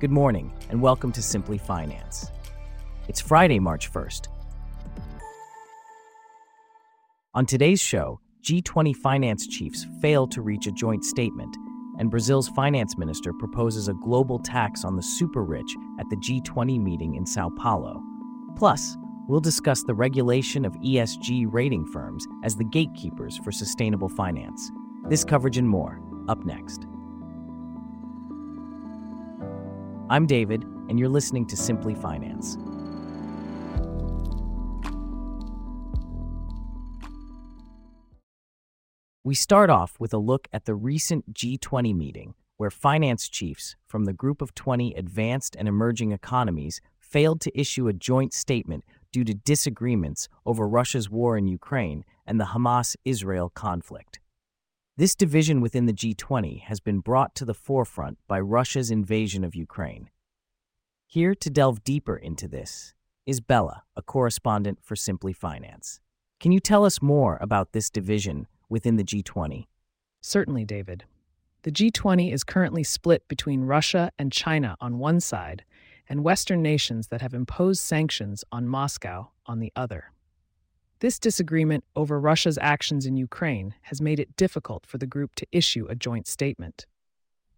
Good morning, and welcome to Simply Finance. It's Friday, March 1st. On today's show, G20 finance chiefs fail to reach a joint statement, and Brazil's finance minister proposes a global tax on the super rich at the G20 meeting in Sao Paulo. Plus, we'll discuss the regulation of ESG rating firms as the gatekeepers for sustainable finance. This coverage and more, up next. I'm David, and you're listening to Simply Finance. We start off with a look at the recent G20 meeting, where finance chiefs from the Group of 20 advanced and emerging economies failed to issue a joint statement due to disagreements over Russia's war in Ukraine and the Hamas Israel conflict. This division within the G20 has been brought to the forefront by Russia's invasion of Ukraine. Here to delve deeper into this is Bella, a correspondent for Simply Finance. Can you tell us more about this division within the G20? Certainly, David. The G20 is currently split between Russia and China on one side and Western nations that have imposed sanctions on Moscow on the other. This disagreement over Russia's actions in Ukraine has made it difficult for the group to issue a joint statement.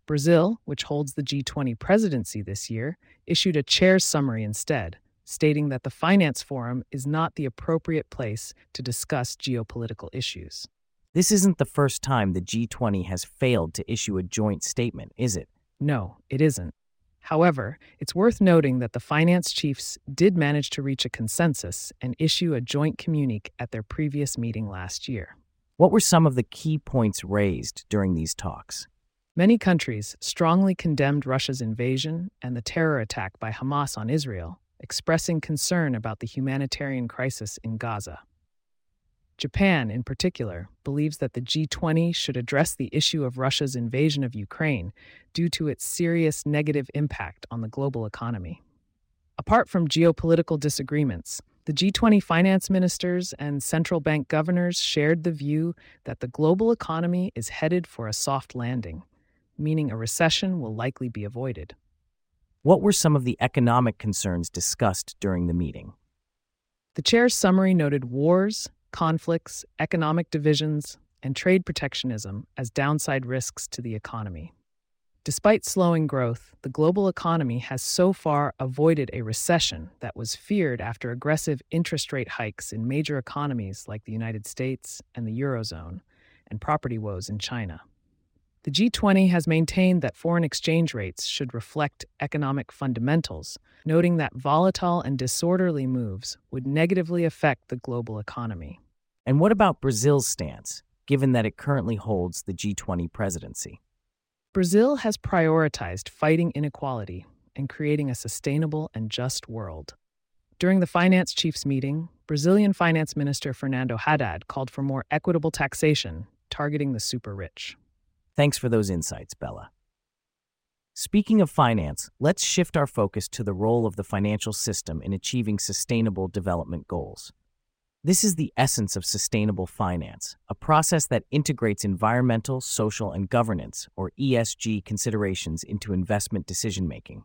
Brazil, which holds the G20 presidency this year, issued a chair's summary instead, stating that the Finance Forum is not the appropriate place to discuss geopolitical issues. This isn't the first time the G20 has failed to issue a joint statement, is it? No, it isn't. However, it's worth noting that the finance chiefs did manage to reach a consensus and issue a joint communique at their previous meeting last year. What were some of the key points raised during these talks? Many countries strongly condemned Russia's invasion and the terror attack by Hamas on Israel, expressing concern about the humanitarian crisis in Gaza. Japan, in particular, believes that the G20 should address the issue of Russia's invasion of Ukraine due to its serious negative impact on the global economy. Apart from geopolitical disagreements, the G20 finance ministers and central bank governors shared the view that the global economy is headed for a soft landing, meaning a recession will likely be avoided. What were some of the economic concerns discussed during the meeting? The chair's summary noted wars, conflicts, economic divisions, and trade protectionism as downside risks to the economy. Despite slowing growth, the global economy has so far avoided a recession that was feared after aggressive interest rate hikes in major economies like the United States and the Eurozone, and property woes in China. The G20 has maintained that foreign exchange rates should reflect economic fundamentals, noting that volatile and disorderly moves would negatively affect the global economy. And what about Brazil's stance, given that it currently holds the G20 presidency? Brazil has prioritized fighting inequality and creating a sustainable and just world. During the finance chiefs meeting, Brazilian Finance Minister Fernando Haddad called for more equitable taxation targeting the super rich. Thanks for those insights, Bella. Speaking of finance, let's shift our focus to the role of the financial system in achieving sustainable development goals. This is the essence of sustainable finance, a process that integrates environmental, social, and governance, or ESG, considerations into investment decision making.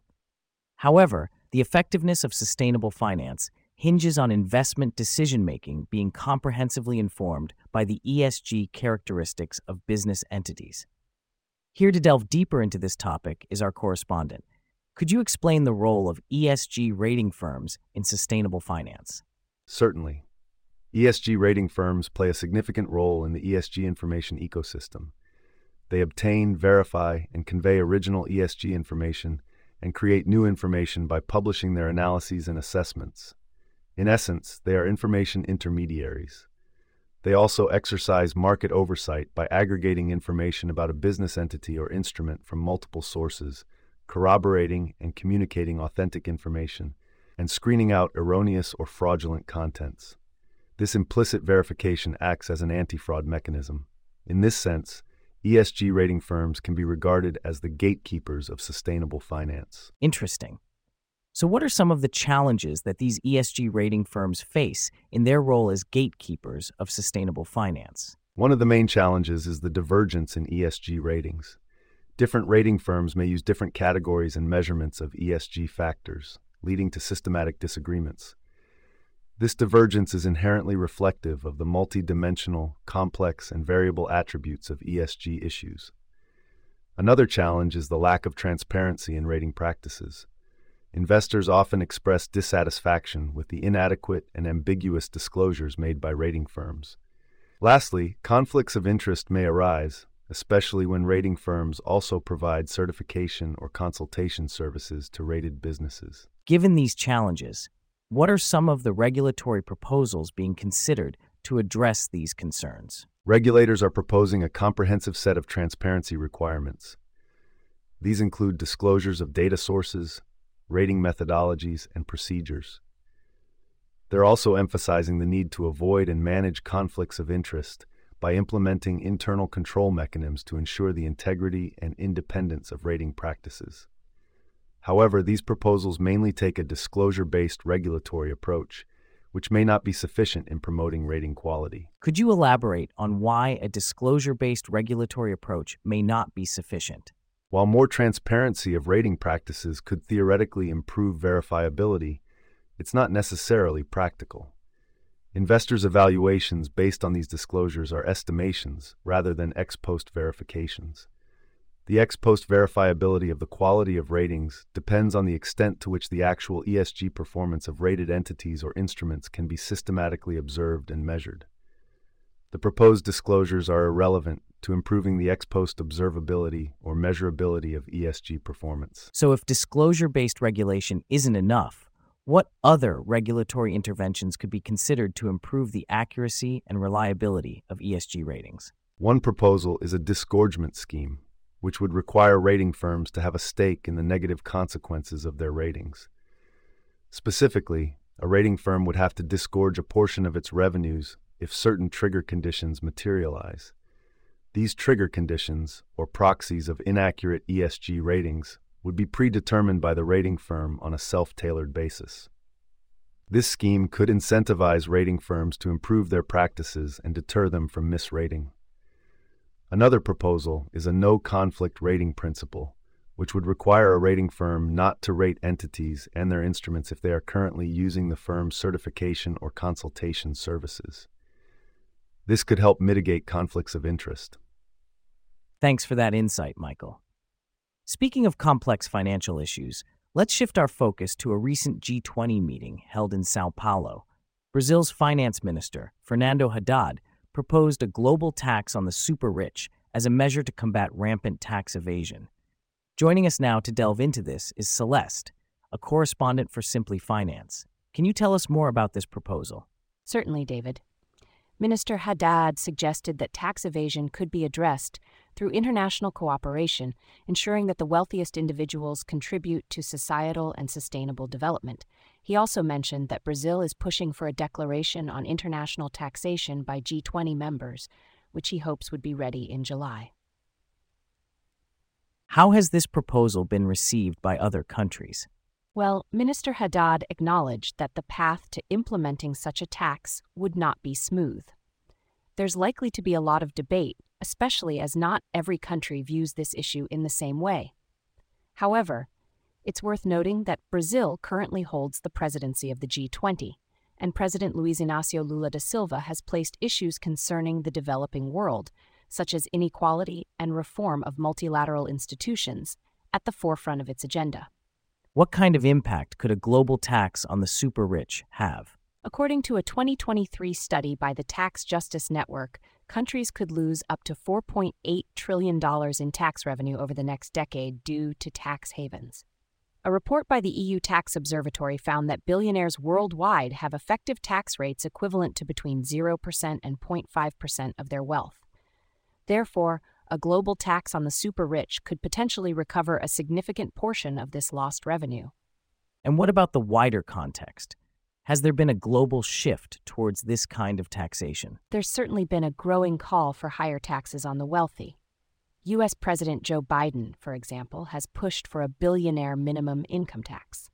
However, the effectiveness of sustainable finance hinges on investment decision making being comprehensively informed by the ESG characteristics of business entities. Here to delve deeper into this topic is our correspondent. Could you explain the role of ESG rating firms in sustainable finance? Certainly. ESG rating firms play a significant role in the ESG information ecosystem. They obtain, verify, and convey original ESG information and create new information by publishing their analyses and assessments. In essence, they are information intermediaries. They also exercise market oversight by aggregating information about a business entity or instrument from multiple sources, corroborating and communicating authentic information, and screening out erroneous or fraudulent contents. This implicit verification acts as an anti fraud mechanism. In this sense, ESG rating firms can be regarded as the gatekeepers of sustainable finance. Interesting. So, what are some of the challenges that these ESG rating firms face in their role as gatekeepers of sustainable finance? One of the main challenges is the divergence in ESG ratings. Different rating firms may use different categories and measurements of ESG factors, leading to systematic disagreements. This divergence is inherently reflective of the multidimensional, complex, and variable attributes of ESG issues. Another challenge is the lack of transparency in rating practices. Investors often express dissatisfaction with the inadequate and ambiguous disclosures made by rating firms. Lastly, conflicts of interest may arise, especially when rating firms also provide certification or consultation services to rated businesses. Given these challenges, what are some of the regulatory proposals being considered to address these concerns? Regulators are proposing a comprehensive set of transparency requirements. These include disclosures of data sources, rating methodologies, and procedures. They're also emphasizing the need to avoid and manage conflicts of interest by implementing internal control mechanisms to ensure the integrity and independence of rating practices. However, these proposals mainly take a disclosure based regulatory approach, which may not be sufficient in promoting rating quality. Could you elaborate on why a disclosure based regulatory approach may not be sufficient? While more transparency of rating practices could theoretically improve verifiability, it's not necessarily practical. Investors' evaluations based on these disclosures are estimations rather than ex post verifications. The ex post verifiability of the quality of ratings depends on the extent to which the actual ESG performance of rated entities or instruments can be systematically observed and measured. The proposed disclosures are irrelevant to improving the ex post observability or measurability of ESG performance. So, if disclosure based regulation isn't enough, what other regulatory interventions could be considered to improve the accuracy and reliability of ESG ratings? One proposal is a disgorgement scheme, which would require rating firms to have a stake in the negative consequences of their ratings. Specifically, a rating firm would have to disgorge a portion of its revenues if certain trigger conditions materialize. These trigger conditions, or proxies of inaccurate ESG ratings, would be predetermined by the rating firm on a self tailored basis. This scheme could incentivize rating firms to improve their practices and deter them from misrating. Another proposal is a no conflict rating principle, which would require a rating firm not to rate entities and their instruments if they are currently using the firm's certification or consultation services. This could help mitigate conflicts of interest. Thanks for that insight, Michael. Speaking of complex financial issues, let's shift our focus to a recent G20 meeting held in Sao Paulo. Brazil's finance minister, Fernando Haddad, proposed a global tax on the super rich as a measure to combat rampant tax evasion. Joining us now to delve into this is Celeste, a correspondent for Simply Finance. Can you tell us more about this proposal? Certainly, David. Minister Haddad suggested that tax evasion could be addressed through international cooperation, ensuring that the wealthiest individuals contribute to societal and sustainable development. He also mentioned that Brazil is pushing for a declaration on international taxation by G20 members, which he hopes would be ready in July. How has this proposal been received by other countries? Well, Minister Haddad acknowledged that the path to implementing such a tax would not be smooth. There's likely to be a lot of debate, especially as not every country views this issue in the same way. However, it's worth noting that Brazil currently holds the presidency of the G20, and President Luiz Inácio Lula da Silva has placed issues concerning the developing world, such as inequality and reform of multilateral institutions, at the forefront of its agenda. What kind of impact could a global tax on the super rich have? According to a 2023 study by the Tax Justice Network, countries could lose up to $4.8 trillion in tax revenue over the next decade due to tax havens. A report by the EU Tax Observatory found that billionaires worldwide have effective tax rates equivalent to between 0% and 0.5% of their wealth. Therefore, a global tax on the super rich could potentially recover a significant portion of this lost revenue. And what about the wider context? Has there been a global shift towards this kind of taxation? There's certainly been a growing call for higher taxes on the wealthy. U.S. President Joe Biden, for example, has pushed for a billionaire minimum income tax.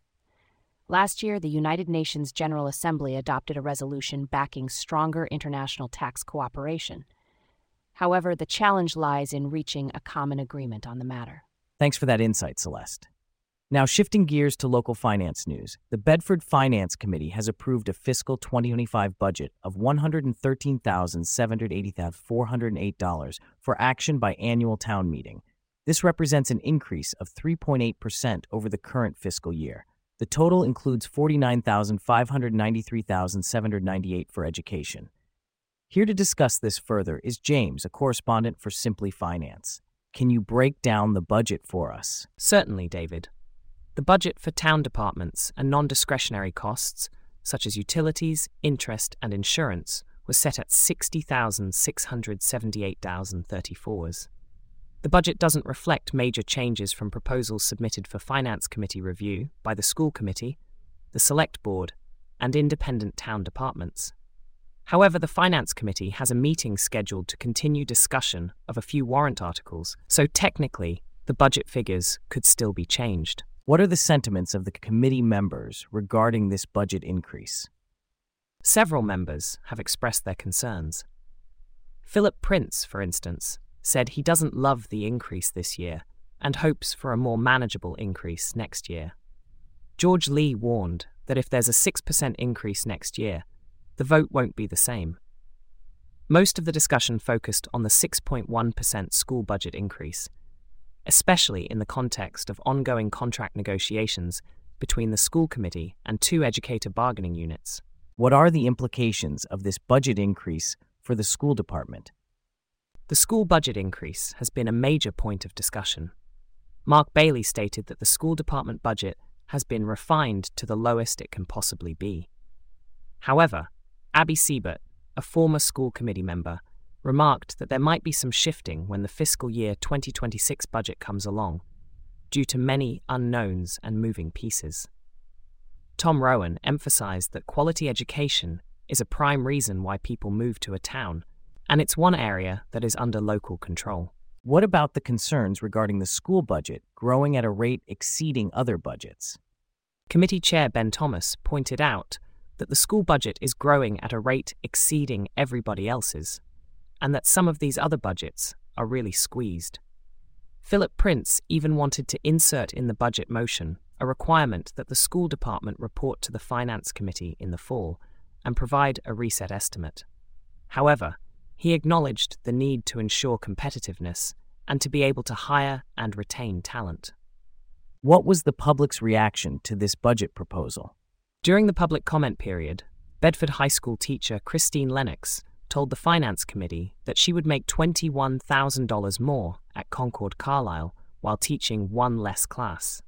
Last year, the United Nations General Assembly adopted a resolution backing stronger international tax cooperation. However, the challenge lies in reaching a common agreement on the matter. Thanks for that insight, Celeste. Now, shifting gears to local finance news, the Bedford Finance Committee has approved a fiscal 2025 budget of $113,780,408 for action by annual town meeting. This represents an increase of 3.8% over the current fiscal year. The total includes 49,593,798 for education. Here to discuss this further is James, a correspondent for Simply Finance. Can you break down the budget for us? Certainly, David. The budget for town departments and non discretionary costs, such as utilities, interest, and insurance, was set at 60,678,034. The budget doesn't reflect major changes from proposals submitted for Finance Committee review by the School Committee, the Select Board, and independent town departments. However, the Finance Committee has a meeting scheduled to continue discussion of a few warrant articles, so technically, the budget figures could still be changed. What are the sentiments of the committee members regarding this budget increase? Several members have expressed their concerns. Philip Prince, for instance, said he doesn't love the increase this year and hopes for a more manageable increase next year. George Lee warned that if there's a 6% increase next year, the vote won't be the same. Most of the discussion focused on the 6.1% school budget increase especially in the context of ongoing contract negotiations between the school committee and two educator bargaining units. What are the implications of this budget increase for the school department? The school budget increase has been a major point of discussion. Mark Bailey stated that the school department budget has been refined to the lowest it can possibly be. However, Abby Siebert, a former school committee member, remarked that there might be some shifting when the fiscal year 2026 budget comes along, due to many unknowns and moving pieces. Tom Rowan emphasized that quality education is a prime reason why people move to a town, and it's one area that is under local control. What about the concerns regarding the school budget growing at a rate exceeding other budgets? Committee Chair Ben Thomas pointed out that the school budget is growing at a rate exceeding everybody else's and that some of these other budgets are really squeezed. Philip Prince even wanted to insert in the budget motion a requirement that the school department report to the Finance Committee in the fall and provide a reset estimate. However, he acknowledged the need to ensure competitiveness and to be able to hire and retain talent. What was the public's reaction to this budget proposal? During the public comment period, Bedford High School teacher Christine Lennox told the Finance Committee that she would make $21,000 more at Concord Carlisle while teaching one less class.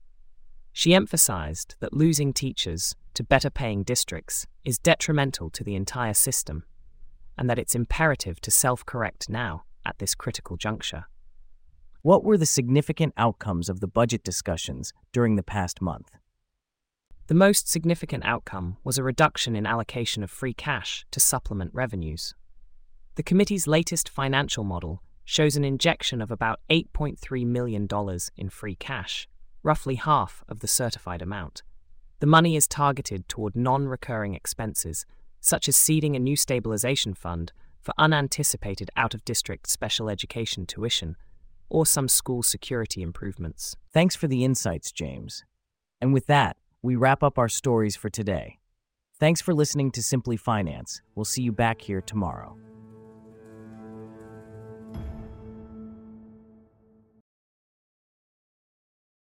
She emphasized that losing teachers to better paying districts is detrimental to the entire system, and that it's imperative to self correct now at this critical juncture. What were the significant outcomes of the budget discussions during the past month? The most significant outcome was a reduction in allocation of free cash to supplement revenues. The committee's latest financial model shows an injection of about $8.3 million in free cash, roughly half of the certified amount. The money is targeted toward non recurring expenses, such as seeding a new stabilization fund for unanticipated out of district special education tuition or some school security improvements. Thanks for the insights, James. And with that, we wrap up our stories for today. Thanks for listening to Simply Finance. We'll see you back here tomorrow.